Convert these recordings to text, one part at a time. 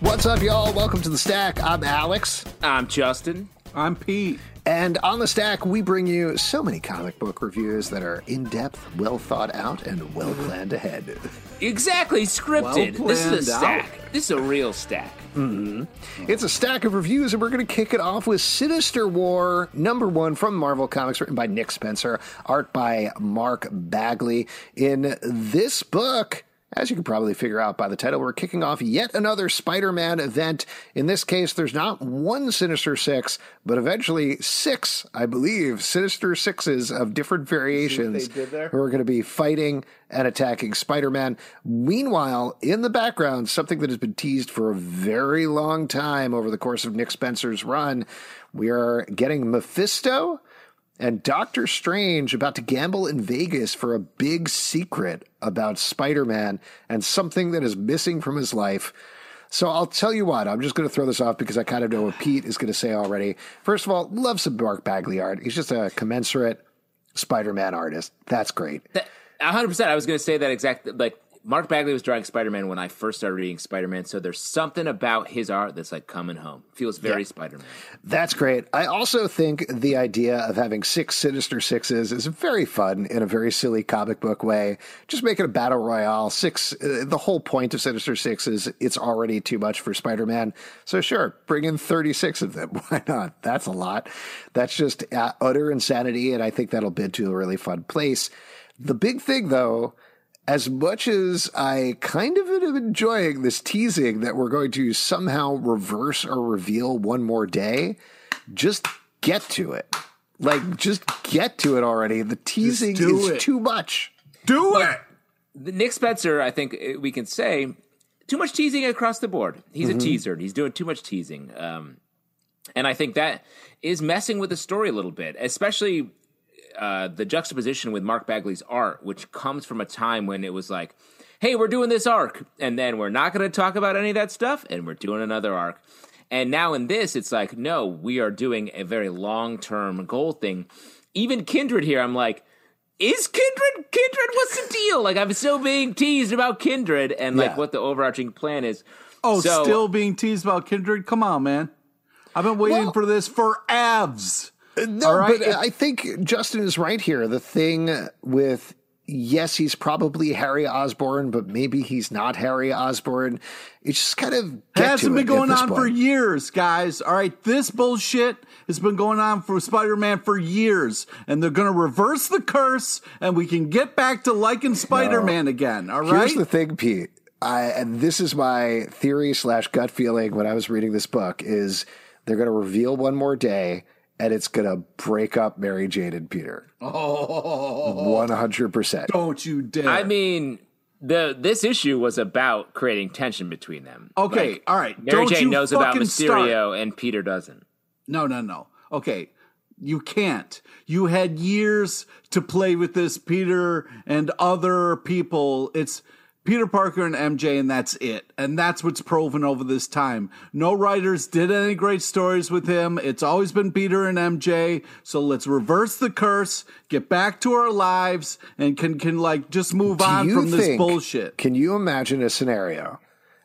What's up, y'all? Welcome to the Stack. I'm Alex. I'm Justin. I'm Pete. And on the Stack, we bring you so many comic book reviews that are in depth, well thought out, and well planned ahead. Exactly, scripted. Well this is a planned stack. This is a real stack. Mm-hmm. It's a stack of reviews, and we're going to kick it off with Sinister War, number one from Marvel Comics, written by Nick Spencer, art by Mark Bagley. In this book, as you can probably figure out by the title, we're kicking off yet another Spider Man event. In this case, there's not one Sinister Six, but eventually six, I believe, Sinister Sixes of different variations who are going to be fighting and attacking Spider Man. Meanwhile, in the background, something that has been teased for a very long time over the course of Nick Spencer's run, we are getting Mephisto and Doctor Strange about to gamble in Vegas for a big secret about Spider Man and something that is missing from his life. So I'll tell you what, I'm just going to throw this off because I kind of know what Pete is going to say already. First of all, love some Mark Bagley art. He's just a commensurate Spider Man artist. That's great. That- A hundred percent. I was going to say that exact. Like Mark Bagley was drawing Spider Man when I first started reading Spider Man. So there's something about his art that's like coming home. Feels very Spider Man. That's great. I also think the idea of having six Sinister Sixes is very fun in a very silly comic book way. Just make it a battle royale. Six, uh, the whole point of Sinister Six is it's already too much for Spider Man. So, sure, bring in 36 of them. Why not? That's a lot. That's just uh, utter insanity. And I think that'll bid to a really fun place. The big thing, though, as much as I kind of am enjoying this teasing that we're going to somehow reverse or reveal one more day, just get to it. Like, just get to it already. The teasing is it. too much. Do it. The Nick Spencer, I think uh, we can say, too much teasing across the board. He's a teaser. He's doing too much teasing. Um, and I think that is messing with the story a little bit, especially uh, the juxtaposition with Mark Bagley's art, which comes from a time when it was like, hey, we're doing this arc, and then we're not going to talk about any of that stuff, and we're doing another arc. And now in this, it's like, no, we are doing a very long term goal thing. Even Kindred here, I'm like, is Kindred? Kindred, what's the deal? Like, I'm still being teased about Kindred and like Yeah. what the overarching plan is. Oh, So- still being teased about Kindred? Come on, man. I've been waiting Well- for this for avs. No, right, but I think Justin is right here. The thing with yes, he's probably Harry Osborn, but maybe he's not Harry Osborn. It's just kind of hasn't been going on for years, guys. All right, this bullshit has been going on for Spider-Man for years, and they're going to reverse the curse, and we can get back to liking Spider-Man again. All right. Here's the thing, Pete. I, and this is my theory slash gut feeling when I was reading this book is they're going to reveal one more day and it's going to break up Mary Jane and Peter. oh, 100%. don't you dare! I mean, the this issue was about creating tension between them. Okay, Like, all right. Mary Don't Jane you knows about fucking Mysterio and Peter doesn't. No, no, no. Okay. You can't. You had years to play with this, Peter and other people. It's Peter Parker and MJ, and that's it. And that's what's proven over this time. No writers did any great stories with him. It's always been Peter and MJ. So let's reverse the curse, get back to our lives, and can can like just move on Do you from this bullshit. Can you imagine a scenario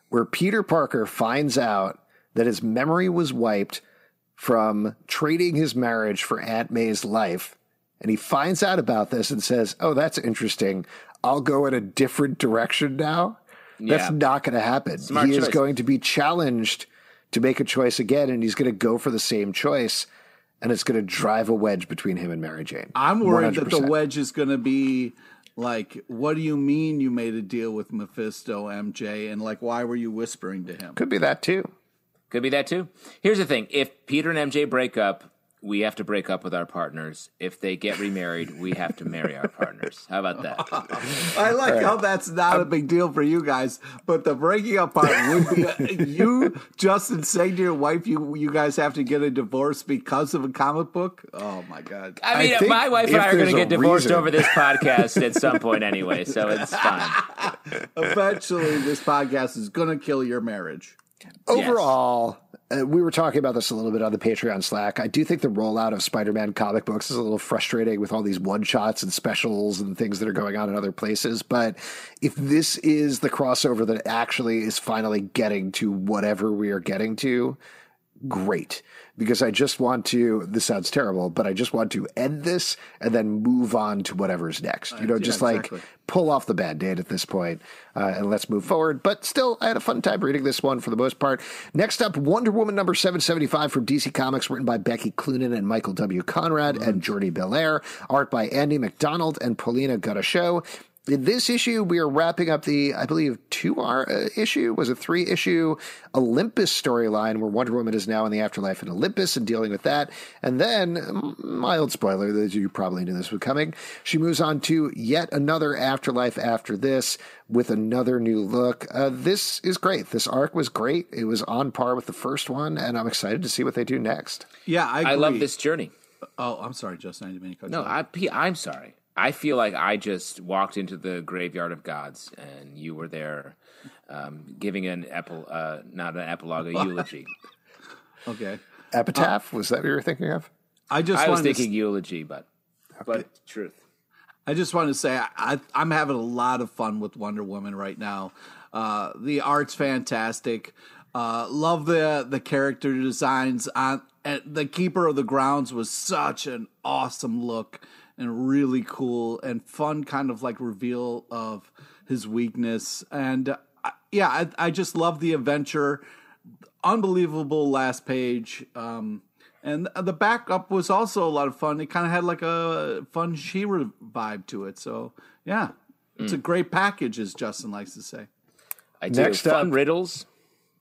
where Peter Parker finds out that his memory was wiped from trading his marriage for Aunt May's life. And he finds out about this and says, Oh, that's interesting. I'll go in a different direction now. That's Yeah. not going to happen. Smart he is going to be challenged to make a choice again, and he's going to go for the same choice. And it's going to drive a wedge between him and Mary Jane. I'm worried that the wedge is going to be like, what do you mean you made a deal with Mephisto, MJ? And like, why were you whispering to him? Could be that too. Could be that too. Here's the thing: if Peter and MJ break up, we have to break up with our partners. If they get remarried, we have to marry our partners. How about that? I like how that's not a big deal for you guys, but the breaking up part would be you, Justin, saying to your wife, you you guys have to get a divorce because of a comic book. Oh my god! I I mean, think my wife and I are going to get divorced reason- over this podcast at some point anyway, so it's fine. Eventually, this podcast is going to kill your marriage. Overall, uh, we were talking about this a little bit on the Patreon Slack. I do think the rollout of Spider Man comic books is a little frustrating with all these one shots and specials and things that are going on in other places. But if this is the crossover that actually is finally getting to whatever we are getting to, great because I just want to. This sounds terrible, but I just want to end this and then move on to whatever's next. You know, yeah, just exactly. like pull off the band aid at this point, uh, and let's move forward. But still, I had a fun time reading this one for the most part. Next up, Wonder Woman number 775 from DC Comics, written by Becky Cloonan and Michael W. Conrad and Jordie Bellaire, art by Andy McDonald and Paulina Ganucheau. In this issue, we are wrapping up the, I believe, two R uh, issue. Was a three issue Olympus storyline where Wonder Woman is now in the afterlife in Olympus and dealing with that. And then, mild spoiler, that you probably knew this was coming. She moves on to yet another afterlife after this with another new look. Uh, this is great. This arc was great. It was on par with the first one, and I'm excited to see what they do next. Yeah, I, I love this journey. Oh, I'm sorry, Justin. I didn't mean to cut No, you off. I, P- I'm sorry. I feel like I just walked into the graveyard of gods, and you were there, um, giving an epil- uh, not an epilogue, a eulogy. Okay, Epitaph, was that what you were thinking of? I just I was wanted to thinking eulogy, but but truth. I just want to say I, I, I'm having a lot of fun with Wonder Woman right now. Uh, the art's fantastic. Uh, love the the character designs. On and the Keeper of the Grounds was such an awesome look and really cool and fun, kind of like reveal of his weakness. And uh, yeah, I, I just love the adventure. Unbelievable last page. Um, and the backup was also a lot of fun. It kind of had like a fun She-Ra vibe to it. So yeah, it's a great package, as Justin likes to say. I do Next fun up- riddles.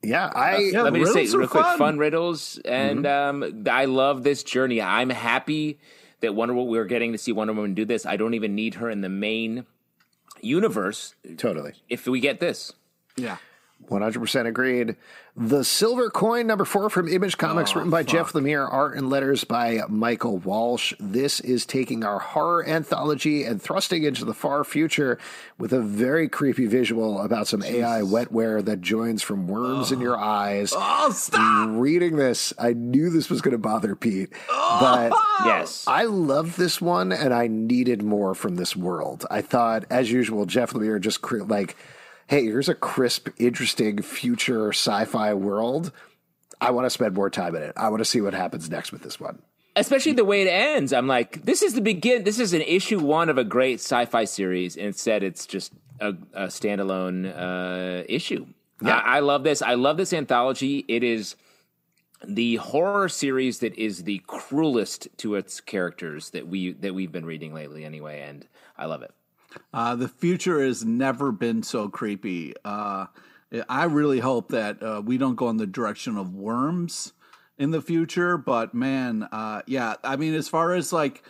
Yeah, I. Yeah, Let me just say riddles are real quick, fun. fun riddles, and um, I love this journey. I'm happy that Wonder Woman. We're getting to see Wonder Woman do this. I don't even need her in the main universe Totally. if we get this. Yeah. 100% agreed. The Silver Coin, number four from Image Comics, written by Jeff Lemire, art and letters by Michael Walsh. This is taking our horror anthology and thrusting into the far future with a very creepy visual about some AI wetware that joins from worms in your eyes. Oh, stop! Reading this, I knew this was going to bother Pete, but Yes, I loved this one and I needed more from this world. I thought, as usual, Jeff Lemire just cre- like, hey, here's a crisp, interesting future sci-fi world. I want to spend more time in it. I want to see what happens next with this one. especially the way it ends. I'm like, this is the begin. This is an issue one of a great sci-fi series. and Instead, it's just a, a standalone uh, issue. I, I love this. I love this anthology. It is the horror series that is the cruelest to its characters that we that we've been reading lately. Anyway, and I love it. Uh, the future has never been so creepy. Uh, I really hope that uh, we don't go in the direction of worms in the future. But man, uh, yeah, I mean, as far as like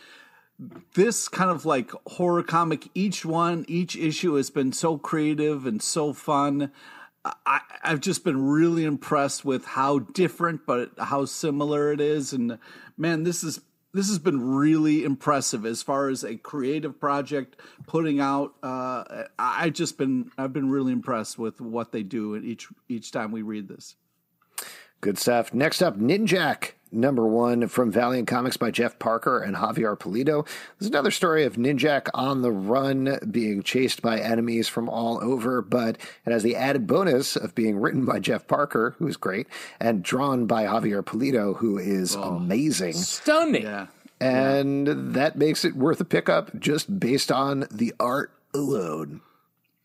this kind of like horror comic, each one, each issue has been so creative and so fun. I, I've just been really impressed with how different, but how similar it is. And man, this is this has been really impressive as far as a creative project putting out. Uh, I just been I've been really impressed with what they do each each time we read this. Good stuff. Next up, Ninjak, number one from Valiant Comics by Jeff Parker and Javier Pulido. There's another story of Ninjak on the run, being chased by enemies from all over, but it has the added bonus of being written by Jeff Parker, who's great, and drawn by Javier Pulido, who is oh, amazing. Stunning. Yeah. And that makes it worth a pickup just based on the art alone.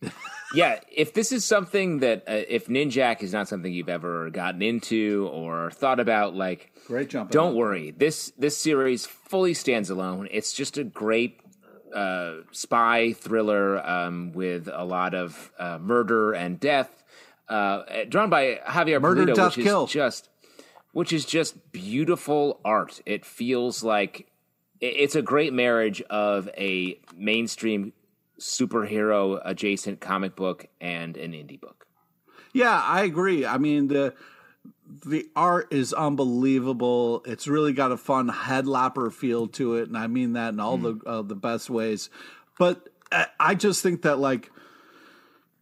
Yeah, if this is something that uh, if Ninjak is not something you've ever gotten into or thought about, like Great jump. don't worry. This this series fully stands alone. It's just a great uh, spy thriller um, with a lot of uh, murder and death, uh, drawn by Javier Murder, death, which kill. is just which is just beautiful art. It feels like it's a great marriage of a mainstream superhero adjacent comic book and an indie book. Yeah, I agree. I mean the the art is unbelievable. It's really got a fun headlapper feel to it, and I mean that in all the uh, the best ways. But I, I just think that like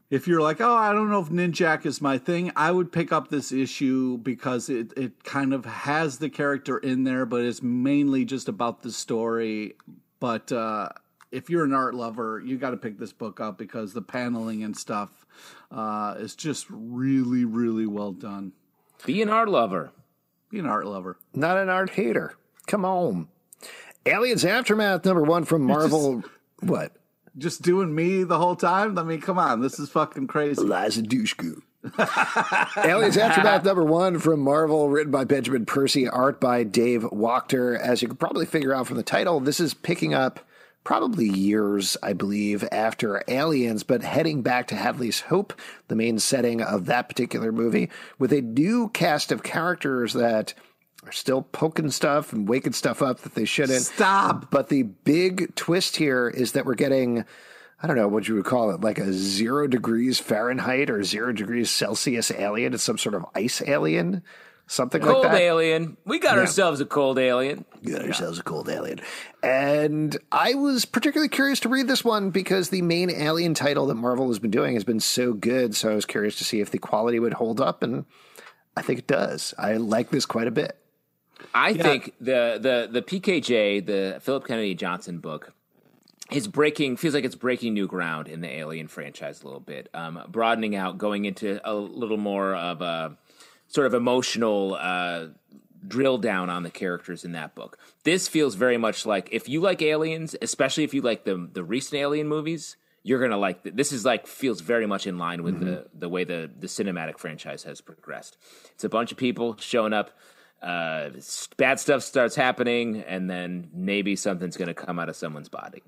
if you're like, oh, I don't know if Ninjak is my thing, I would pick up this issue because it it kind of has the character in there, but it's mainly just about the story. But uh, if you're an art lover, you got to pick this book up because the paneling and stuff uh, is just really, really well done. Be an art lover. Be an art lover. Not an art hater. Come on. Aliens Aftermath, number one from Marvel. what? Just doing me the whole time. I mean, come on, this is fucking crazy. Liza Dushku. Aliens Aftermath number one from Marvel, written by Benjamin Percy, art by Dave Wachter. As you can probably figure out from the title, this is picking up probably years, I believe, after Aliens, but heading back to Hadley's Hope, the main setting of that particular movie, with a new cast of characters that are still poking stuff and waking stuff up that they shouldn't. Stop. But the big twist here is that we're getting. I don't know what you would call it, like a zero degrees Fahrenheit or zero degrees Celsius alien. It's some sort of ice alien, something Cold like that. Cold alien. We got ourselves a cold alien. Got ourselves a cold alien. And I was particularly curious to read this one because the main alien title that Marvel has been doing has been so good. So I was curious to see if the quality would hold up, and I think it does. I like this quite a bit. I think the the the PKJ, the Philip Kennedy Johnson book, is breaking feels like it's breaking new ground in the Alien franchise a little bit, um, broadening out, going into a little more of a sort of emotional uh, drill down on the characters in that book. This feels very much like if you like Aliens, especially if you like the the recent Alien movies. You're gonna like th- this. Is like feels very much in line with the the way the the cinematic franchise has progressed. It's a bunch of people showing up uh, bad stuff starts happening, and then maybe something's going to come out of someone's body.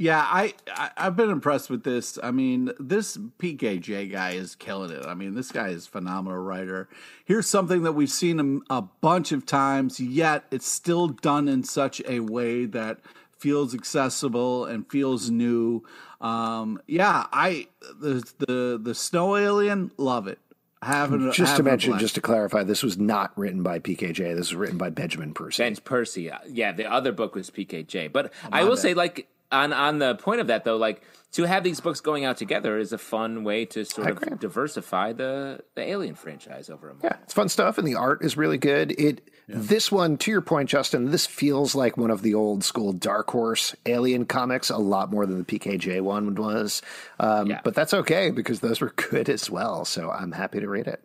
Yeah, I, I I've been impressed with this. I mean, this PKJ guy is killing it. I mean, this guy is a phenomenal writer. Here's something that we've seen him a bunch of times, yet it's still done in such a way that feels accessible and feels new. Um, yeah, I the the the snow alien love it. Having Just to having a mention, just to clarify, this was not written by PKJ. This was written by Benjamin Percy. Ben Percy, uh, yeah, the other book was PKJ, but I will say, like on on the point of that though, like to have these books going out together is a fun way to sort I of agree. diversify the the Alien franchise over a month. Yeah, it's fun stuff, and the art is really good. It this one, to your point, Justin, this feels like one of the old school Dark Horse Alien comics, a lot more than the PKJ one was. Um, Yeah. But that's okay because those were good as well. So I'm happy to read it.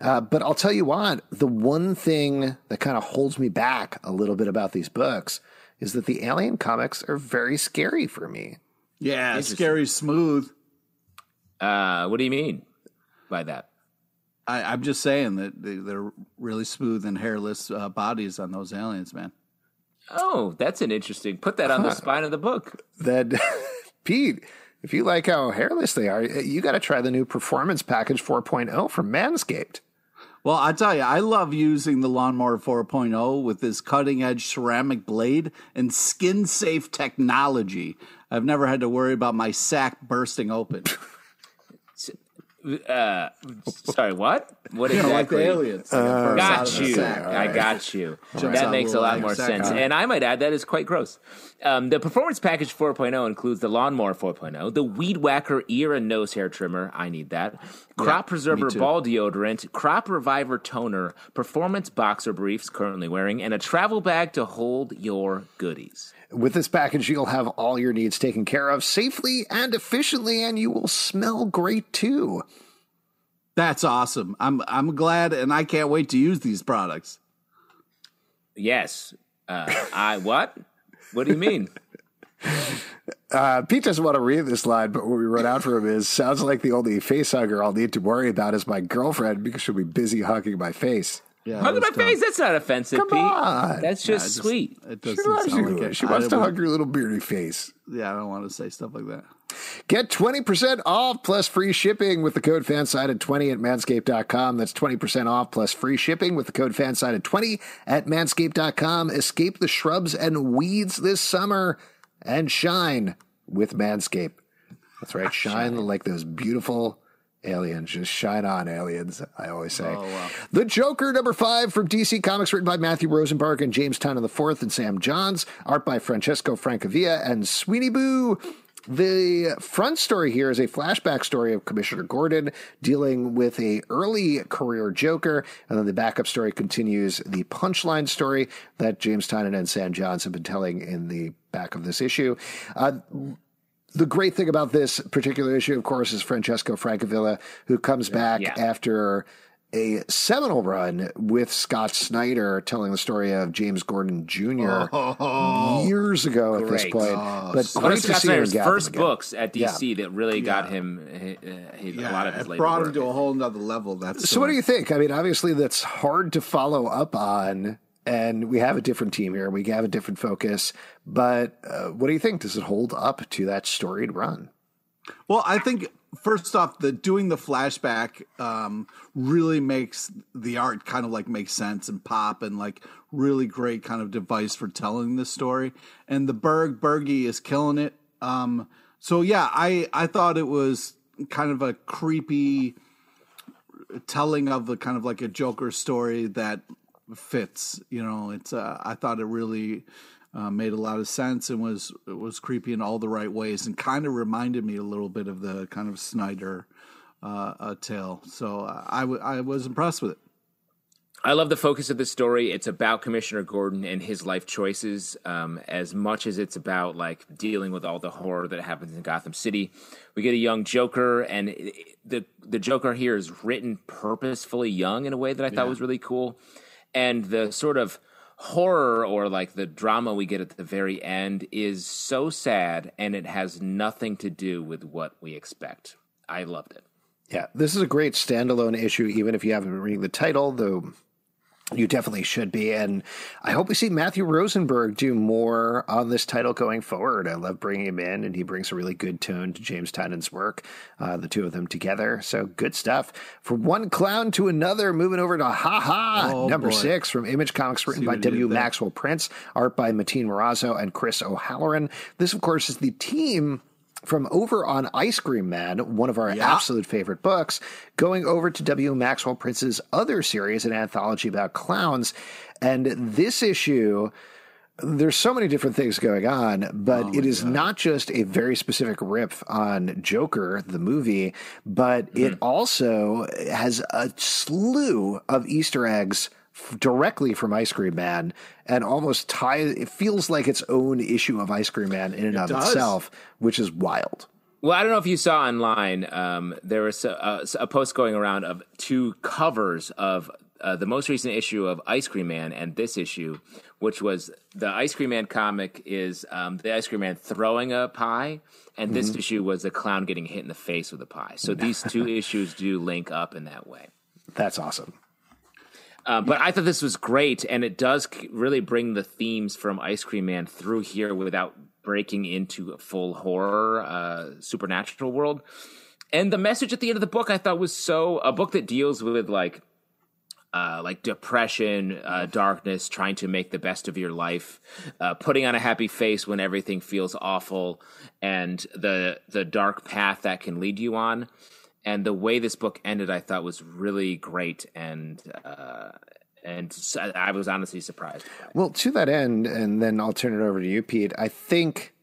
Uh, but I'll tell you what, the one thing that kind of holds me back a little bit about these books is that the Alien comics are very scary for me. yeah, scary smooth. Uh, what do you mean by that? I, I'm just saying that they, they're really smooth and hairless uh, bodies on those aliens, man. Oh, that's an interesting. Put that on the spine of the book. that Pete, if you like how hairless they are, you got to try the new Performance Package 4.0 from Manscaped. Well, I tell you, I love using the Lawnmower 4.0 with this cutting edge ceramic blade and skin safe technology. I've never had to worry about my sack bursting open. Uh, sorry, what? What You know, like the exactly? aliens. Like a bird out Got you. sack. I got you. Jumps That makes a lot more sense. All right. And I might add that is quite gross. Um, the Performance Package 4.0 includes the Lawnmower 4.0, the Weed Whacker ear and nose hair trimmer. I need that. Crop Preserver ball deodorant, Crop Reviver toner, Performance boxer briefs currently wearing, and a travel bag to hold your goodies. With this package, you'll have all your needs taken care of safely and efficiently, and you will smell great too. That's awesome. I'm I'm glad, and I can't wait to use these products. Yes. Uh, I what? What do you mean? Uh, Pete doesn't want to read this line, but what we wrote out for him is sounds like the only face hugger I'll need to worry about is my girlfriend because she'll be busy hugging my face. Yeah, Hug my was face. That's not offensive, Come Pete. on. That's just it just- sweet. It She doesn't loves sound you. like it. She I wants to would- hug your little beardy face. Yeah, I don't want to say stuff like that. Get 20% off plus free shipping with the code FANSIDED20 at manscaped.com. That's 20% off plus free shipping with the code FANSIDED20 at manscaped.com. Escape the shrubs and weeds this summer and shine with Manscaped. That's right. Shine like those beautiful aliens. Just shine on, aliens, I always say. The Joker, number five from DC Comics, written by Matthew Rosenberg and James Tynion IV and Sam Johns. Art by Francesco Francavilla and Sweeney Boo. The front story here is a flashback story of Commissioner Gordon dealing with a early career Joker, and then the backup story continues the punchline story that James Tynan and Sam Johns have been telling in the back of this issue. Uh, the great thing about this particular issue, of course, is Francesco Francavilla, who comes back Yeah. after a seminal run with Scott Snyder telling the story of James Gordon Jr. years ago at this Great. point. but One great of to Scott see Snyder's first again. books at DC that really got him uh, uh, a lot of his it later brought him work. to a whole nother level. That's So, what do you think? I mean, obviously, that's hard to follow up on, and we have a different team here. We have a different focus. But uh, what do you think? Does it hold up to that storied run? Well, I think first off, the doing the flashback um, really makes the art kind of like make sense and pop and like really great kind of device for telling the story. And the Berg Bergie is killing it. Um, so yeah, I I thought it was kind of a creepy telling of a kind of like a Joker story that fits. You know, it's uh, I thought it really uh, made a lot of sense and was it was creepy in all the right ways and kind of reminded me a little bit of the kind of Snyder uh, uh, tale. So I, w- I was impressed with it. I love the focus of the story. It's about Commissioner Gordon and his life choices, um, as much as it's about like dealing with all the horror that happens in Gotham City. We get a young Joker, and it- it- the the Joker here is written purposefully young in a way that I thought was really cool, and the sort of horror or like the drama we get at the very end is so sad, and it has nothing to do with what we expect. I loved it. Yeah, this is a great standalone issue, even if you haven't been reading the title, though you definitely should be. And I hope we see Matthew Rosenberg do more on this title going forward. I love bringing him in, and he brings a really good tone to James Tynion's work, uh, the two of them together. So good stuff. From one clown to another, moving over to Ha Ha, Oh, number boy. six from Image Comics, written by W. Maxwell Prince, art by Martín Morazzo and Chris O'Halloran. This, of course, is the team from over on Ice Cream Man, one of our Yeah. absolute favorite books, going over to W. Maxwell Prince's other series, an anthology about clowns. And this issue, there's so many different things going on, but oh it is not just a very specific rip on Joker, the movie, but it mm-hmm. also has a slew of Easter eggs f- directly from Ice Cream Man and almost tie it feels like its own issue of Ice Cream Man in and of does. itself, which is wild. Well, I don't know if you saw online. Um, there was a, a, a post going around of two covers of uh, the most recent issue of Ice Cream Man and this issue, which was the Ice Cream Man comic is um, the Ice Cream Man throwing a pie, and this issue was a clown getting hit in the face with a pie. So these two issues do link up in that way. That's awesome. Uh, but I thought this was great, and it does really bring the themes from Ice Cream Man through here without breaking into a full horror, uh, supernatural world. And the message at the end of the book, I thought was so a book that deals with like, uh, like depression, uh, darkness, trying to make the best of your life, uh, putting on a happy face when everything feels awful, and the the dark path that can lead you on. And the way this book ended, I thought was really great, and uh, and I was honestly surprised. Well, to that end, and then I'll turn it over to you, Pete. I think,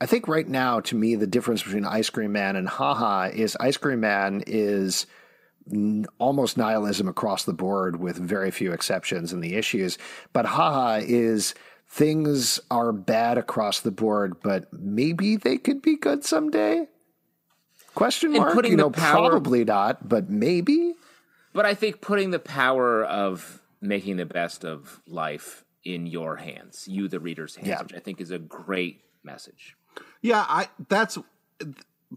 I think right now, to me, the difference between Ice Cream Man and Haha is Ice Cream Man is almost nihilism across the board, with very few exceptions in the issues. But Haha is things are bad across the board, but maybe they could be good someday. Question And mark? putting You the know, power- probably not, but maybe. But I think putting the power of making the best of life in your hands, you the reader's hands, Yeah. which I think is a great message. Yeah, I that's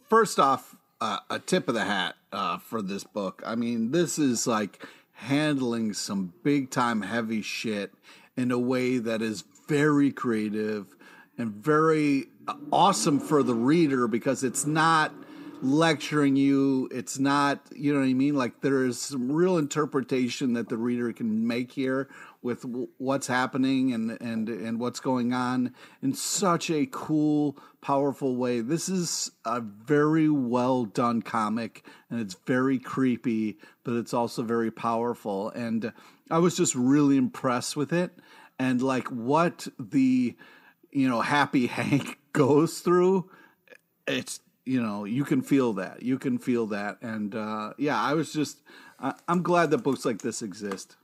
first off uh, a tip of the hat uh, for this book. I mean, this is like handling some big time heavy shit in a way that is very creative and very uh, awesome for the reader because it's not lecturing you. It's not, you know what I mean? Like there is some real interpretation that the reader can make here with w- what's happening and and and what's going on in such a cool, powerful way. This is a very well done comic and it's very creepy, but it's also very powerful and I was just really impressed with it and like what the you know, Happy Hank goes through it's you know you can feel that you can feel that and uh yeah i was just I, i'm glad that books like this exist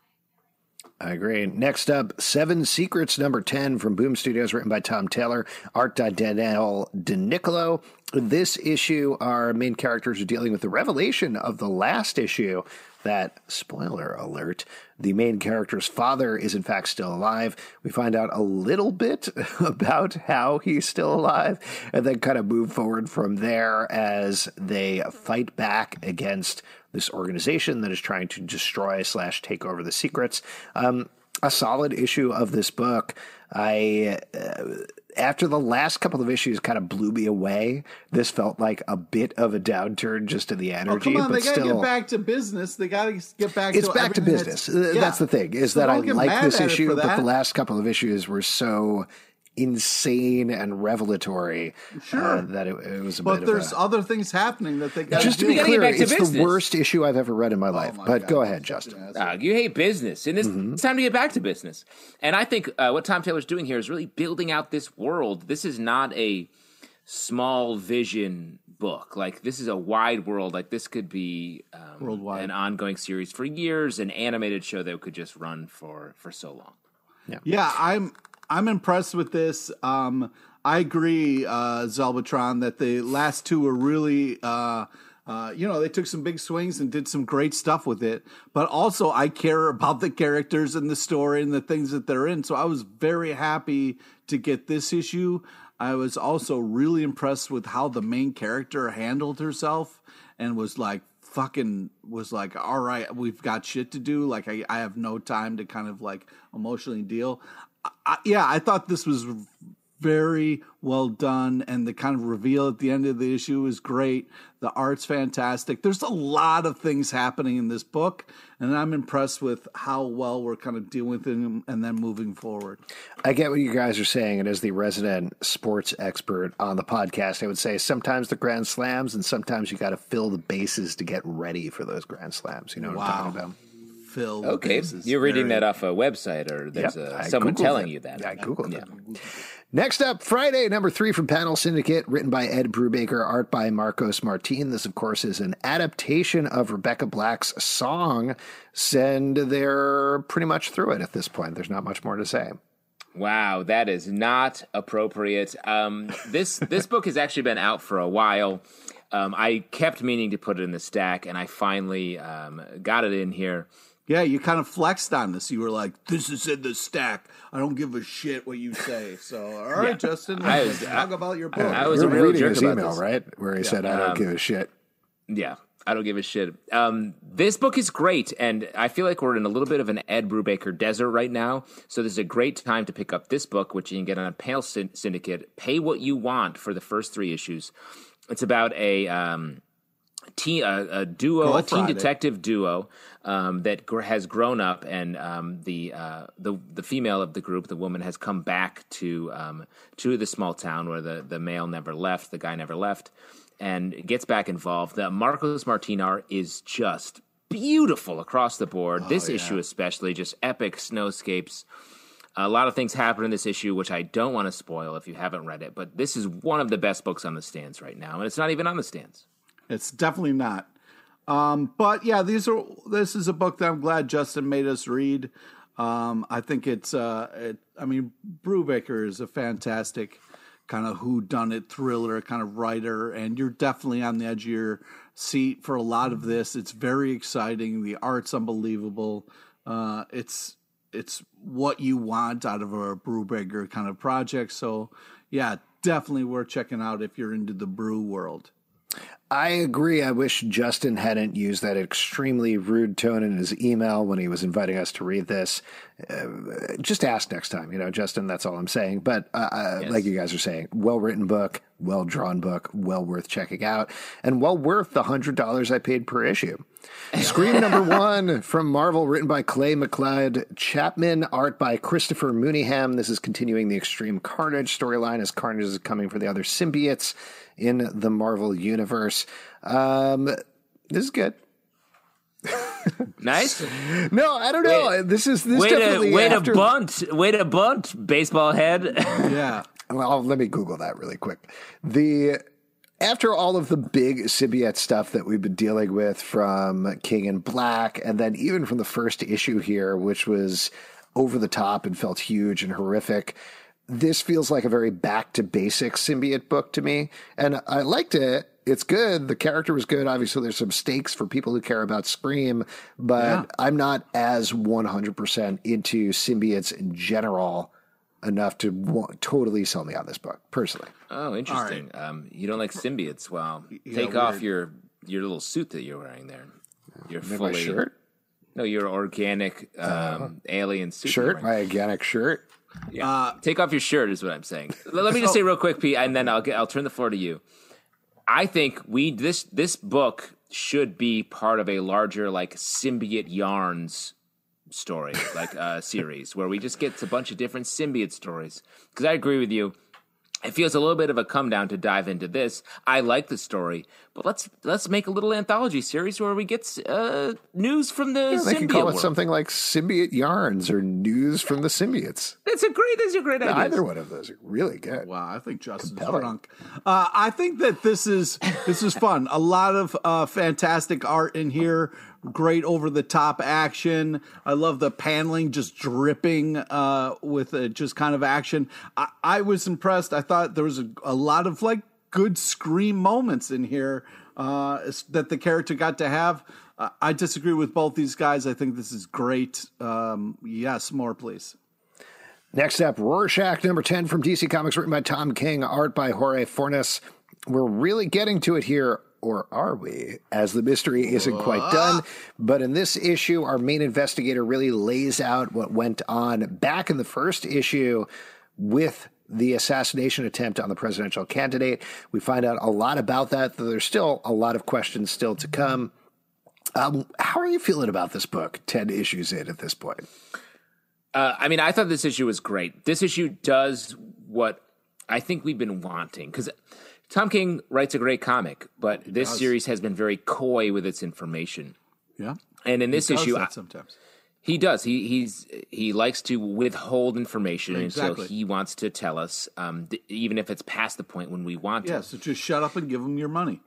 I agree. Next up, Seven Secrets, number 10 from Boom Studios, written by Tom Taylor, art by Daniele Di Nicuolo. This issue, our main characters are dealing with the revelation of the last issue that, spoiler alert, the main character's father is in fact still alive. We find out a little bit about how he's still alive and then kind of move forward from there as they fight back against this organization that is trying to destroy slash take over the secrets. Um, a solid issue of this book. I uh, after the last couple of issues kind of blew me away. This felt like a bit of a downturn just in the oh, energy, oh come on they gotta still. get back to business they gotta get back to it's to back to business. that's- yeah. That's the thing is So that I like this issue, but the last couple of issues were so insane and revelatory Sure. uh, that it, it was a but bit there's of a, other things happening that they gotta just to be gotta clear, back to it's the worst issue I've ever read in my life. Oh my but God, go ahead, Justin. Uh, you hate business, and it's, Mm-hmm. it's time to get back to business. And I think uh, what Tom Taylor's doing here is really building out this world. This is not a small vision book. Like this is a wide world. Like this could be um, Worldwide. an ongoing series for years, an animated show that could just run for for so long. Yeah, yeah, I'm I'm impressed with this. Um, I agree, uh, Zelbatron, that the last two were really, uh, uh, you know, they took some big swings and did some great stuff with it. But also, I care about the characters and the story and the things that they're in. So I was very happy to get this issue. I was also really impressed with how the main character handled herself and was like fucking was like all right we've got shit to do like i, I have no time to kind of like emotionally deal I, yeah i thought this was very well done and the kind of reveal at the end of the issue is great the art's fantastic there's a lot of things happening in this book and i'm impressed with how well we're kind of dealing with them and then moving forward I get what you guys are saying, and as the resident sports expert on the podcast, I would say sometimes the grand slams, and sometimes you got to fill the bases to get ready for those grand slams. You know what I'm talking about? Phil Okay, you're reading very- that off a website, or there's Yep, a, someone Googled telling it. you that. Yeah, I googled Yeah. it. Next up, Friday, number three from Panel Syndicate, written by Ed Brubaker, art by Marcos Martin. This, of course, is an adaptation of Rebecca Black's song, and they're pretty much through it at this point. There's not much more to say. Wow, that is not appropriate. Um, this this book has actually been out for a while. Um, I kept meaning to put it in the stack, and I finally um, got it in here. Yeah, you kind of flexed on this. You were like, "This is in the stack. I don't give a shit what you say." So, all right, Justin, I was- talk about your book. I was You're a real reading jerk his email, this. right? Where he said, I don't give a shit. Yeah, I don't give a shit. Um, this book is great, and I feel like we're in a little bit of an Ed Brubaker desert right now. So this is a great time to pick up this book, which you can get on Panel Syn- Syndicate. Pay what you want for the first three issues. It's about a um, teen, a, a duo, Go a teen Friday. detective duo um, that gr- has grown up, and um, the uh, the the female of the group, the woman, has come back to um, to the small town where the the male never left, the guy never left, and gets back involved. The Marcos Martinar is just beautiful across the board. Oh, this issue, especially, just epic snowscapes. A lot of things happen in this issue, which I don't want to spoil if you haven't read it. But this is one of the best books on the stands right now, and it's not even on the stands. It's definitely not. Um, but yeah, these are. This is a book that I'm glad Justin made us read. Um, I think it's. Uh, it, I mean, Brubaker is a fantastic kind of who done it thriller kind of writer, and you're definitely on the edge of your seat for a lot of this. It's very exciting. The art's unbelievable. Uh, it's it's what you want out of a Brubaker kind of project. So yeah, definitely worth checking out if you're into the brew world. I agree. I wish Justin hadn't used that extremely rude tone in his email when he was inviting us to read this. Uh, just ask next time, you know, Justin. That's all I'm saying. But uh, uh, like you guys are saying, well written book, well drawn book, well worth checking out, and well worth the hundred dollars I paid per issue. Scream number one from Marvel, written by Clay McLeod Chapman, art by Christopher Mooneyham. This is continuing the Extreme Carnage storyline as Carnage is coming for the other symbiotes in the Marvel universe. Um, this is good. Nice. No, I don't know. Wait. this is this way to definitely way after, to bunt, way to bunt, baseball head. Yeah. Well, let me Google that really quick. The after all of the big symbiote stuff that we've been dealing with from King in Black, and then even from the first issue here, which was over the top and felt huge and horrific. This feels like a very back to basics symbiote book to me, and I liked it. It's good. The character was good. Obviously, there's some stakes for people who care about Scream, but Yeah. I'm not as 100% into symbiotes in general enough to wa- totally sell me on this book personally. oh, interesting. Um, you don't like symbiotes? Well, take weird. off your your little suit that you're wearing there. Your My fully shirt, no, your organic um, alien suit. shirt, my organic shirt. Yeah. take off your shirt is what I'm saying. Let me just say real quick, Pete, and then I'll get I'll turn the floor to you. I think we this this book should be part of a larger like symbiote yarns story, like uh, series where we just get a bunch of different symbiote stories. Because I agree with you. It feels a little bit of a come down to dive into this. I like the story, but let's let's make a little anthology series where we get uh, news from the Yeah, they symbiote can call it world. something like symbiote yarns or news from the symbiotes. That's a great. That's a great idea. Either one of those are really good. Wow, I think Justin's Compelling. drunk. Uh, I think that this is this is fun. A lot of uh, fantastic art in here. Great over the top action. I love the paneling just dripping uh, with uh, just kind of action. I, I was impressed. I thought there was a, a lot of like good scream moments in here uh, that the character got to have. Uh, I disagree with both these guys. I think this is great. Um, yes, more please. Next up, Rorschach number 10 from DC Comics, written by Tom King, art by Jorge Fornes. We're really getting to it here, or are we? As the mystery isn't quite done. But in this issue, our main investigator really lays out what went on back in the first issue with the assassination attempt on the presidential candidate. We find out a lot about that, though there's still a lot of questions still to come. Um, how are you feeling about this book, 10 issues in at this point? Uh, I mean, I thought this issue was great. This issue does what I think we've been wanting because Tom King writes a great comic, but this series has been very coy with its information. Yeah, And in this Does issue, I- sometimes. he does. He he's he likes to withhold information Exactly. until he wants to tell us, um, th- even if it's past the point when we want to. Yeah, so just shut up and give him your money.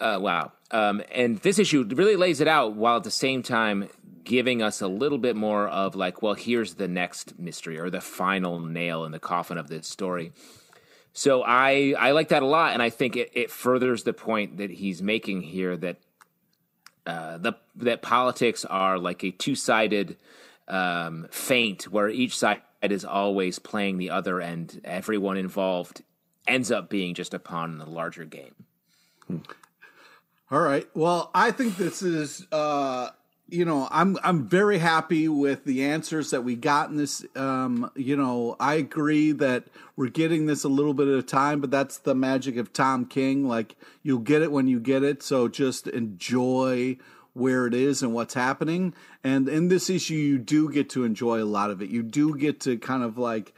Uh, wow. Um, and this issue really lays it out while at the same time giving us a little bit more of like, well, here's the next mystery or the final nail in the coffin of this story. So I I like that a lot, and I think it, it furthers the point that he's making here that uh, the that politics are like a two sided um, feint where each side is always playing the other, and everyone involved ends up being just a pawn in the larger game. All right. Well, I think this is uh you know, I'm I'm very happy with the answers that we got in this. Um, you know, I agree that we're getting this a little bit at a time, but that's the magic of Tom King. Like you'll get it when you get it, so just enjoy where it is and what's happening. And in this issue, you do get to enjoy a lot of it. You do get to kind of like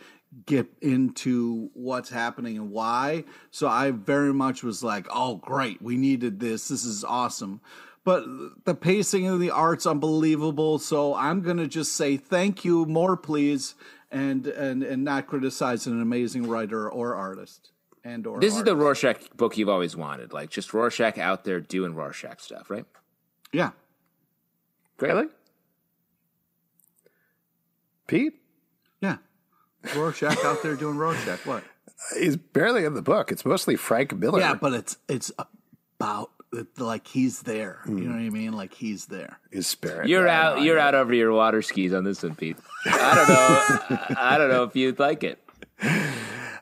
get into what's happening and why. So I very much was like, oh, great, we needed this. This is awesome but the pacing of the art's unbelievable. So I'm gonna just say thank you, more please, and and and not criticize an amazing writer or artist. And or this artist. is the Rorschach book you've always wanted, like just Rorschach out there doing Rorschach stuff, right? Yeah. Really? Pete? Yeah. Rorschach out there doing Rorschach. What? He's barely in the book. It's mostly Frank Miller. Yeah, but it's it's about like he's there. Mm. You know what I mean? Like he's there. His spirit. You're out. You're out over your water skis on this one, Pete. I don't know. I don't know if you'd like it.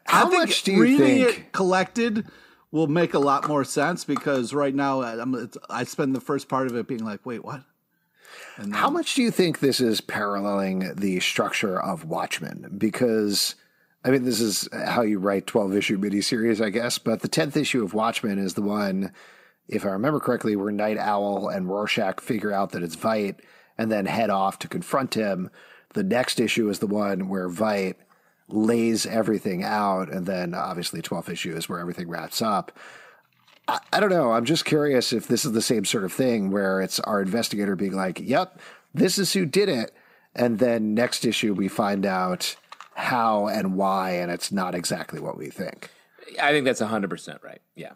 How much do you reading think it collected will make a lot more sense because right now I'm, I spend the first part of it being like, wait, what? Then, How much do you think this is paralleling the structure of Watchmen? Because I mean, this is how you write 12 issue miniseries, I guess, but the 10th issue of Watchmen is the one if I remember correctly, where Nite Owl and Rorschach figure out that it's Veidt and then head off to confront him. The next issue is the one where Veidt lays everything out, and then obviously 12th issue is where everything wraps up. I, I don't know. I'm just curious if this is the same sort of thing where it's our investigator being like, "Yep, this is who did it," and then next issue we find out how and why, and it's not exactly what we think. I think that's 100 percent right. Yeah.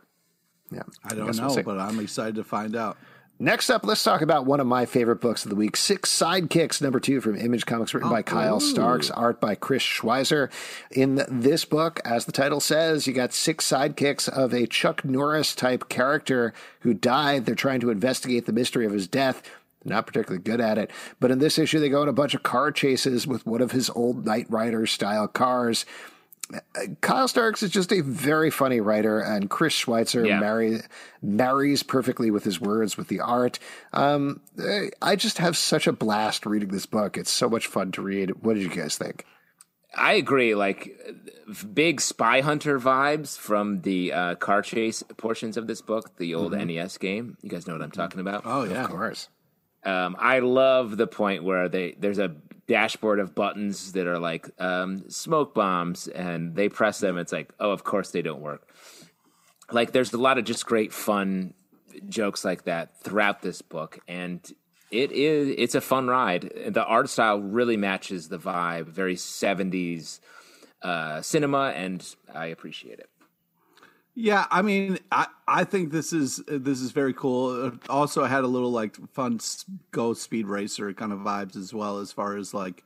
Yeah, I don't I know, we'll but I'm excited to find out. Next up, let's talk about one of my favorite books of the week, Six Sidekicks, number two from Image Comics, written oh, by Kyle ooh. Starks, art by Chris Schweizer. In this book, as the title says, you got six sidekicks of a Chuck Norris type character who died. They're trying to investigate the mystery of his death. Not particularly good at it. But in this issue, they go on a bunch of car chases with one of his old Knight Rider style cars. Kyle Starks is just a very funny writer, and Chris Schweizer yeah. marry, marries perfectly with his words, with the art. Um, I just have such a blast reading this book. It's so much fun to read. What did you guys think? I agree. Like big spy hunter vibes from the uh, car chase portions of this book, the old mm-hmm. NES game. You guys know what I'm talking about? Oh yeah, of course. Um, I love the point where they there's a dashboard of buttons that are like um, smoke bombs, and they press them. It's like, oh, of course they don't work. Like there's a lot of just great fun jokes like that throughout this book, and it is it's a fun ride. The art style really matches the vibe, very '70s uh, cinema, and I appreciate it. Yeah, I mean, I, I think this is this is very cool. also, had a little like fun go speed racer kind of vibes as well, as far as like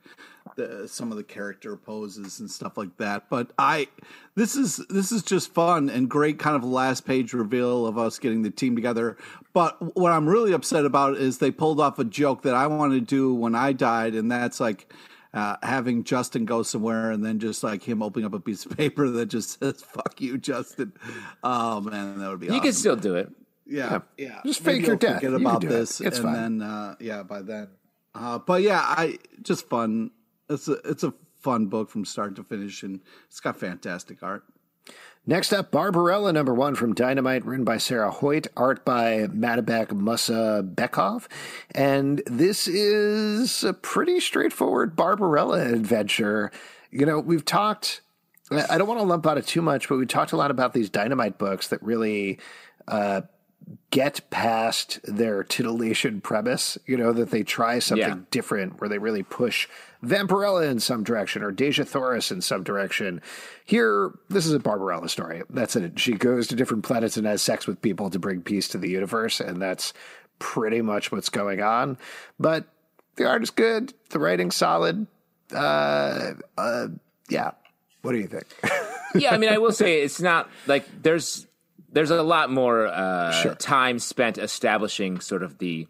the, some of the character poses and stuff like that. But I, this is this is just fun and great kind of last page reveal of us getting the team together. But what I'm really upset about is they pulled off a joke that I wanted to do when I died, and that's like uh, having Justin go somewhere and then just like him opening up a piece of paper that just says "fuck you, Justin." Oh man, that would be. You awesome. can still do it. Yeah, yeah. yeah. Just fake your death. Forget about this, and fine. then uh, yeah, by then. Uh, but yeah, I just fun. It's a it's a fun book from start to finish, and it's got fantastic art. Next up, Barbarella number one from Dynamite, written by Sarah Hoyt, art by Madibek Musabekov. And this is a pretty straightforward Barbarella adventure. You know, we've talked, I don't want to lump out it too much, but we talked a lot about these Dynamite books that really uh, get past their titillation premise, you know, that they try something yeah. different where they really push Vampirella in some direction or Dejah Thoris in some direction. Here, this is a Barbarella story. That's it. She goes to different planets and has sex with people to bring peace to the universe, and that's pretty much what's going on. But the art is good, the writing's solid. Uh, uh, yeah. What do you think? yeah, I mean, I will say it's not like there's there's a lot more uh, sure. time spent establishing sort of the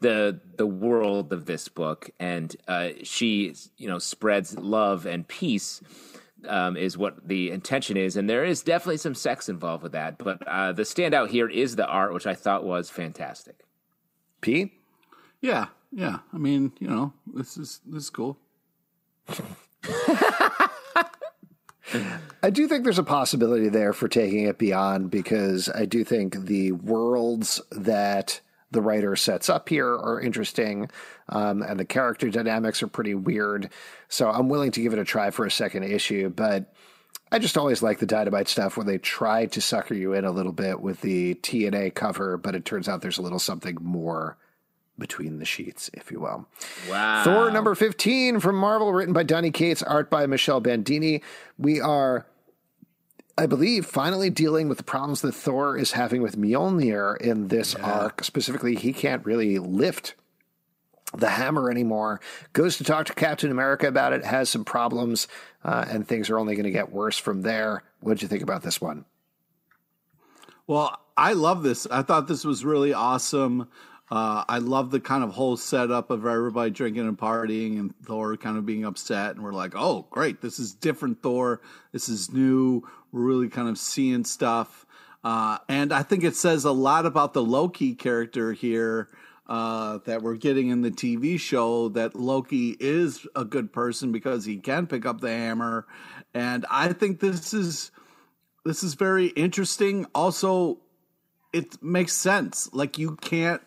the the world of this book, and uh, she you know spreads love and peace. Um, is what the intention is, and there is definitely some sex involved with that. But uh, the standout here is the art, which I thought was fantastic. Pete, yeah, yeah. I mean, you know, this is this is cool. I do think there's a possibility there for taking it beyond because I do think the worlds that the writer sets up here are interesting, um, and the character dynamics are pretty weird. So I'm willing to give it a try for a second issue, but I just always like the Dynamite stuff where they try to sucker you in a little bit with the TNA cover, but it turns out there's a little something more between the sheets, if you will. Wow. Thor number 15 from Marvel, written by Donny Cates, art by Michele Bandini. We are, I believe, finally dealing with the problems that Thor is having with Mjolnir in this arc. Specifically, he can't really lift the hammer anymore. Goes to talk to Captain America about it, has some problems, uh, and things are only going to get worse from there. What did you think about this one? Well, I love this. I thought this was really awesome. Uh, I love the kind of whole setup of everybody drinking and partying and Thor kind of being upset. And we're like, oh, great. This is different Thor. This is new. We're really kind of seeing stuff. Uh, and I think it says a lot about the Loki character here uh, that we're getting in the TV show that Loki is a good person because he can pick up the hammer. And I think this is this is very interesting. Also, it makes sense. Like you can't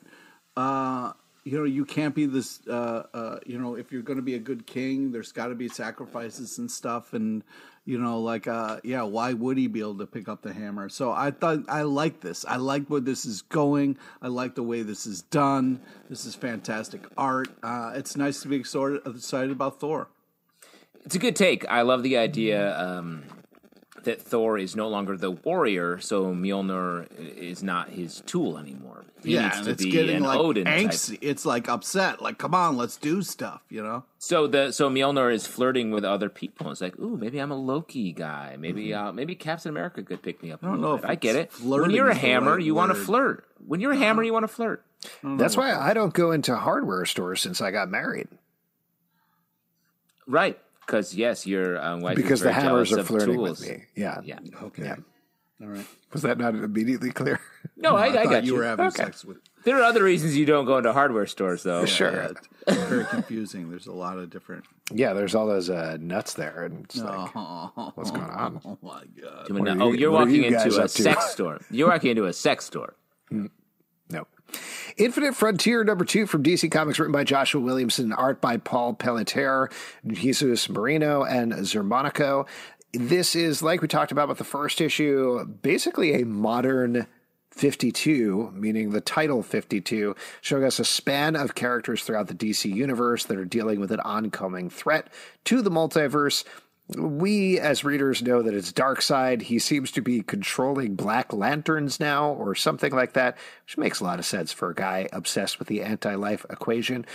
uh, you know, you can't be this. Uh, uh, you know, if you're going to be a good king, there's got to be sacrifices and stuff. And you know, like, uh, yeah, why would he be able to pick up the hammer? So I thought I like this. I like where this is going. I like the way this is done. This is fantastic art. Uh, it's nice to be excited, about Thor. It's a good take. I love the idea um, that Thor is no longer the warrior, so Mjolnir is not his tool anymore. He yeah, needs and to it's be getting an like Odin type. angsty. It's like upset. Like, come on, let's do stuff. You know. So the so Mjolnir is flirting with other people. It's like, ooh, maybe I'm a Loki guy. Maybe uh, maybe Captain America could pick me up. I don't know if I get it. When you're a hammer, right you want to flirt. When you're a hammer, you want to flirt. That's why I don't go into hardware stores since I got married Right. Because yes, your um, wife because is the very hammers are of flirting tools. with me. Yeah. Yeah. Okay. Yeah. All right. Was that not immediately clear? No, I, I, thought got you you. were having Okay. sex with. There are other reasons you don't go into hardware stores, though. Sure. Yeah, it's very confusing. There's a lot of different. Yeah, there's all those uh, nuts there, and it's like, What's going on? Oh my god! Doing What that- are oh, you- you're walking you into a sex store. You're walking into a sex store. Infinite Frontier number two from DC Comics, written by Joshua Williamson, art by Paul Pelletier, Jesus Merino, and Xermánico. This is, like we talked about with the first issue, basically a modern 52, meaning the title 52, showing us a span of characters throughout the DC universe that are dealing with an oncoming threat to the multiverse. We, as readers, know that it's Darkseid. He seems to be controlling Black Lanterns now, or something like that, which makes a lot of sense for a guy obsessed with the anti-life equation.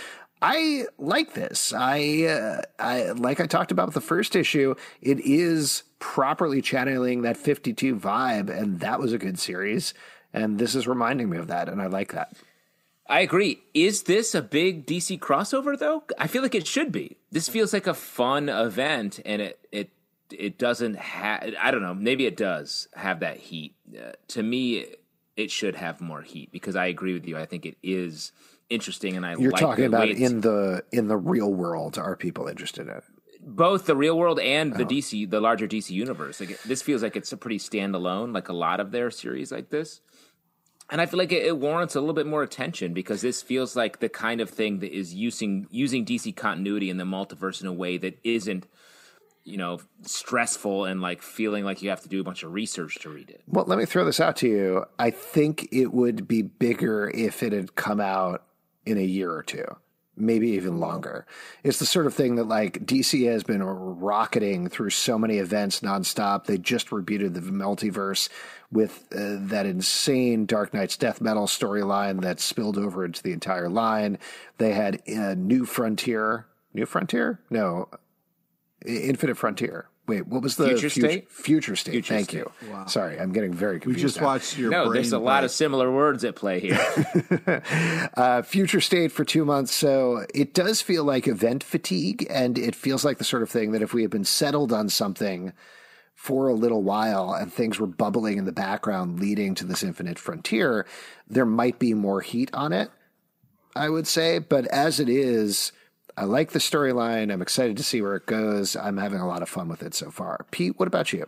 I like this. I, uh, I like I talked about the first issue. It is properly channeling that 52 vibe, and that was a good series. And this is reminding me of that, and I like that. I agree. Is this a big DC crossover though? I feel like it should be. This feels like a fun event, and it it it doesn't have. I don't know. Maybe it does have that heat. Uh, to me, it should have more heat because I agree with you. I think it is interesting, and I You're like talking about in the in the real world. Are people interested in it? both the real world and Oh. the DC, the larger DC universe. Like this feels like it's a pretty standalone, like a lot of their series like this. And I feel like it, it warrants a little bit more attention because this feels like the kind of thing that is using using DC continuity in the multiverse in a way that isn't, you know, stressful and like feeling like you have to do a bunch of research to read it. Well, let me throw this out to you. I think it would be bigger if it had come out in a year or two, maybe even longer. It's the sort of thing that like DC has been rocketing through so many events nonstop. They just rebooted the multiverse with uh, that insane Dark Nights death metal storyline that spilled over into the entire line. They had uh, New Frontier. New Frontier? No, Infinite Frontier. Wait, what was the Future future State? Future State. Future Thank State. you. Sorry, I'm getting very confused. We just now. watched your. No, brain there's a lot of similar words at play here. uh, Future State for two months. So it does feel like event fatigue, and it feels like the sort of thing that if we had been settled on something for a little while and things were bubbling in the background leading to this infinite frontier, there might be more heat on it. I would say. But as it is, I like the storyline. I'm excited to see where it goes. I'm having a lot of fun with it so far. Pete, what about you?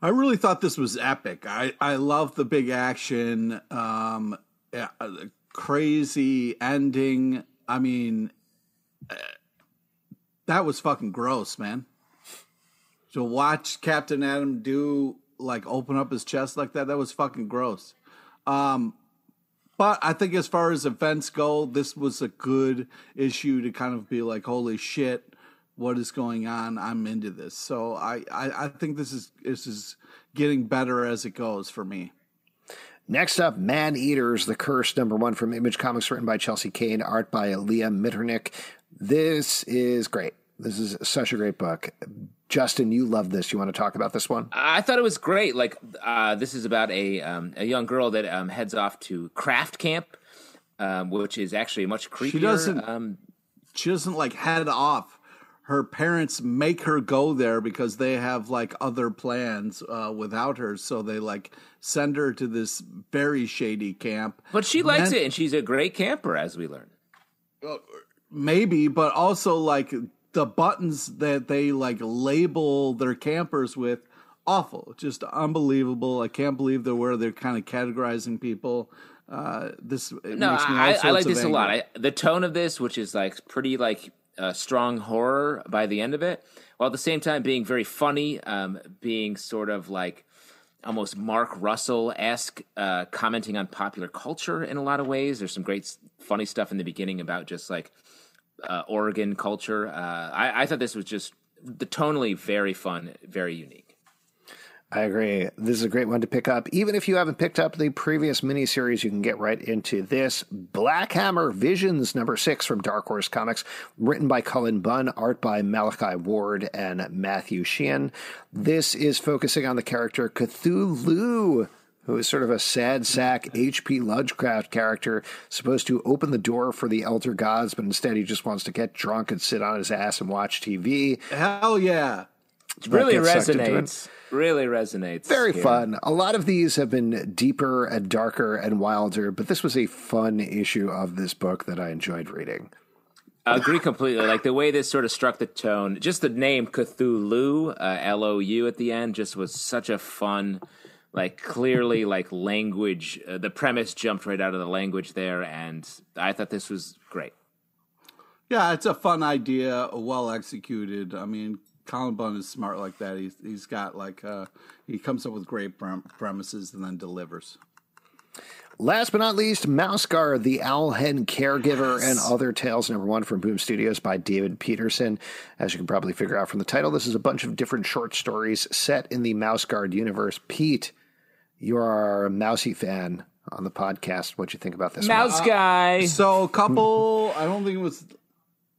I really thought this was epic. I I love the big action, um, yeah, uh, crazy ending. I mean, uh, that was fucking gross, man. To watch Captain Atom do like open up his chest like that, that was fucking gross. Um, but I think as far as events go, this was a good issue to kind of be like, holy shit, what is going on? I'm into this. So I, I, I think this is this is getting better as it goes for me. Next up, Man Eaters, The Curse, number one from Image Comics, written by Chelsea Cain, art by Lia Miternique. This is great. This is such a great book. Justin, you love this. You want to talk about this one? I thought it was great. Like uh, this is about a um, a young girl that um, heads off to craft camp, um, which is actually much creepier. She doesn't. Um, she doesn't like head off. Her parents make her go there because they have like other plans uh, without her. So they like send her to this very shady camp. But she likes then, it, and she's a great camper, as we learn. Uh, maybe, but also like the buttons that they like label their campers with awful. Just unbelievable. I can't believe they're where they're kind of categorizing people. Uh this no I, I, like this anger. a lot. I, the tone of this which is like pretty like uh, strong horror by the end of it while at the same time being very funny um being sort of like almost mark russell esque uh commenting on popular culture in a lot of ways. There's some great funny stuff in the beginning about just like uh, Oregon culture. Uh, I, I thought this was just the tonally very fun, very unique. I agree. This is a great one to pick up. Even if you haven't picked up the previous miniseries, you can get right into this. Black Hammer Visions, number six from Dark Horse Comics, written by Cullen Bunn, art by Malachi Ward and Matthew Sheean. This is focusing on the character Cthu-Lou who is sort of a sad sack H.P. Lovecraft character, supposed to open the door for the elder gods, but instead he just wants to get drunk and sit on his ass and watch TV. Hell yeah. It really resonates. Really resonates. Very here. fun. A lot of these have been deeper and darker and wilder, but this was a fun issue of this book that I enjoyed reading. I agree completely. Like the way this sort of struck the tone, just the name Cthu-Lou, uh, L O U at the end, just was such a fun like clearly like language uh, the premise jumped right out of the language there and i thought this was great yeah it's a fun idea well executed i mean Cullen Bunn is smart like that he's, he's got like uh, he comes up with great premises and then delivers Last but not least, Mouse Guard, the Owlhen Caregiver, yes. and Other Tales, number one from Boom Studios by David Petersen. As you can probably figure out from the title, this is a bunch of different short stories set in the Mouse Guard universe. Pete, you are a Mousy fan on the podcast. What you think about this? Mouse one? guy. Uh, so a couple. I don't think it was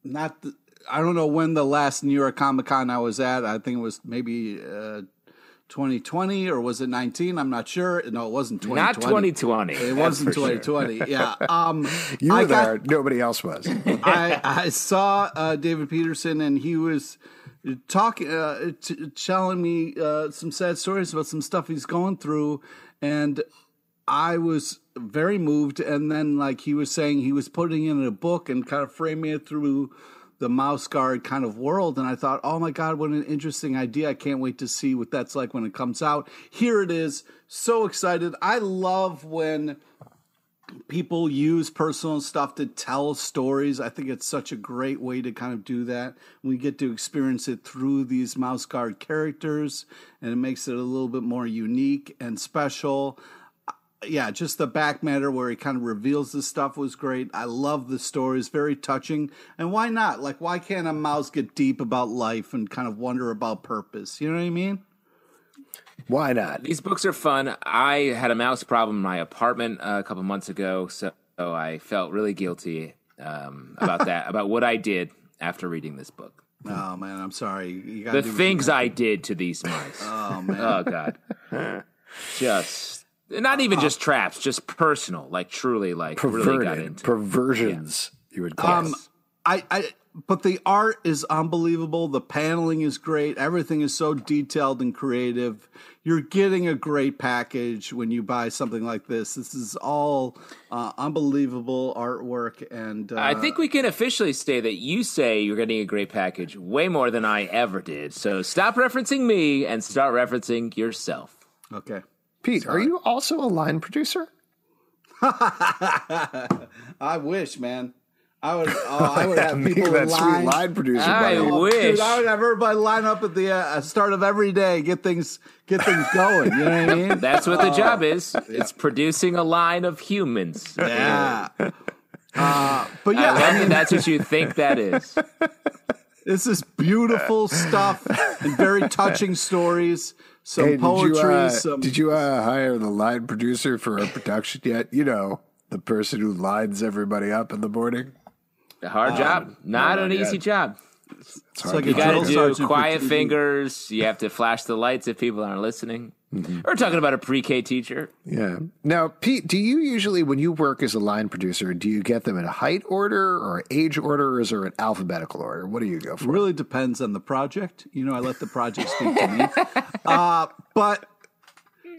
not. The, I don't know when the last New York Comic Con I was at. I think it was maybe. Uh, 2020 or was it 19? I'm not sure. No, it wasn't 2020. Not 2020. It wasn't 2020. Sure. Yeah. Um, you were I there. Got, Nobody else was. I, I saw uh, David Peterson and he was talking, uh, t- telling me uh, some sad stories about some stuff he's going through, and I was very moved. And then, like he was saying, he was putting it in a book and kind of framing it through the mouse guard kind of world. And I thought, oh my god, what an interesting idea! I can't wait to see what that's like when it comes out. Here it is. So excited! I love when people use personal stuff to tell stories. I think it's such a great way to kind of do that. We get to experience it through these mouse guard characters, and it makes it a little bit more unique and special. Uh, yeah, just the back matter where he kind of reveals this stuff was great. I love the story; it's very touching. And why not? Like, why can't a mouse get deep about life and kind of wonder about purpose? You know what I mean? Why not? These books are fun. I had a mouse problem in my apartment uh, a couple months ago, so I felt really guilty um, about that, about what I did after reading this book. Oh man, I'm sorry. the things I did to these mice. Oh man. oh god. just not even just traps, just personal, like truly, like Perverted, really got into perversions. Yeah. You would call um, I, I but the art is unbelievable. The paneling is great. Everything is so detailed and creative. You're getting a great package when you buy something like this. This is all uh, unbelievable artwork, and uh, I think we can officially say that you say you're getting a great package way more than I ever did. So stop referencing me and start referencing yourself. okay. Pete, are you also a line producer? I wish, man. I would. Oh, I would have people that in sweet line. line producer. I buddy. wish. Dude, I would have everybody line up at the uh, start of every day, get things get things going. You know what I mean? That's what the job is. It's producing a line of humans. Yeah. Uh, but yeah, I I mean, that's what you think that is. this is beautiful stuff and very touching stories. Some Hey, poetry. did you, uh, some did you uh, hire the line producer for a production yet? You know, the person who lines everybody up in the morning. A hard job, not no, an yeah. easy job. It's like hard You got to do. do sergeant for quiet fingers. You have to flash the lights if people aren't listening. We're talking about a pre-K teacher. Yeah. Now, Pete, do you usually, when you work as a line producer, do you get them in a height order or age order, or is there an alphabetical order? What do you go for? really depends on the project. You know, I let the project speak to me. Uh, but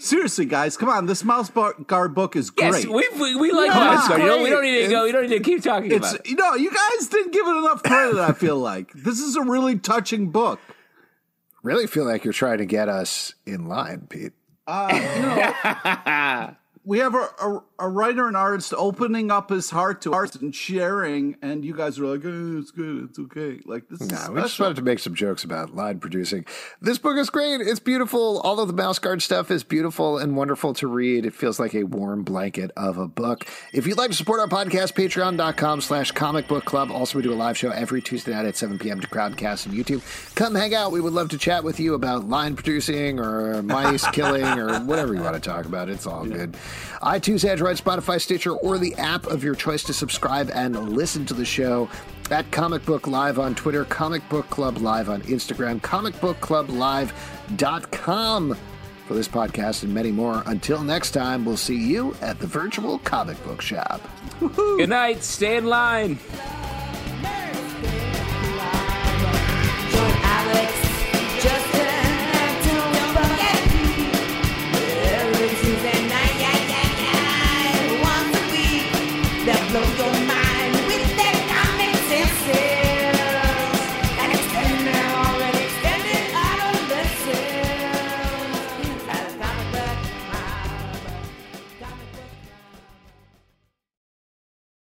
seriously, guys, come on. This mouse bar- guard book is great. Yes, we, we, we like Yeah, Mouse Guard. You don't- we don't need to go. You don't need to keep talking It's about it. you know, you guys didn't give it enough credit. I feel like this is a really touching book. really feel like you're trying to get us in line, Pete. Uh, We have a, a, a writer and artist opening up his heart to art and sharing, and you guys are like, oh, "It's good, it's okay." Like this is No, we just wanted to make some jokes about line producing. This book is great. It's beautiful. All of the mouse guard stuff is beautiful and wonderful to read. It feels like a warm blanket of a book. If you'd like to support our podcast, patreon.com slash comic book club. Also, we do a live show every Tuesday night at 7 p.m. to Crowdcast and YouTube. Come hang out. We would love to chat with you about line producing or mice killing or whatever you want to talk about. It's all good iTunes, Android, Spotify, Stitcher, or the app of your choice to subscribe and listen to the show. At Comic Book Live on Twitter, Comic Book Club Live on Instagram, comicbookclublive.com for this podcast and many more. Until next time, we'll see you at the virtual comic book shop. Woo-hoo. Good night. Stay in line. Join Alex.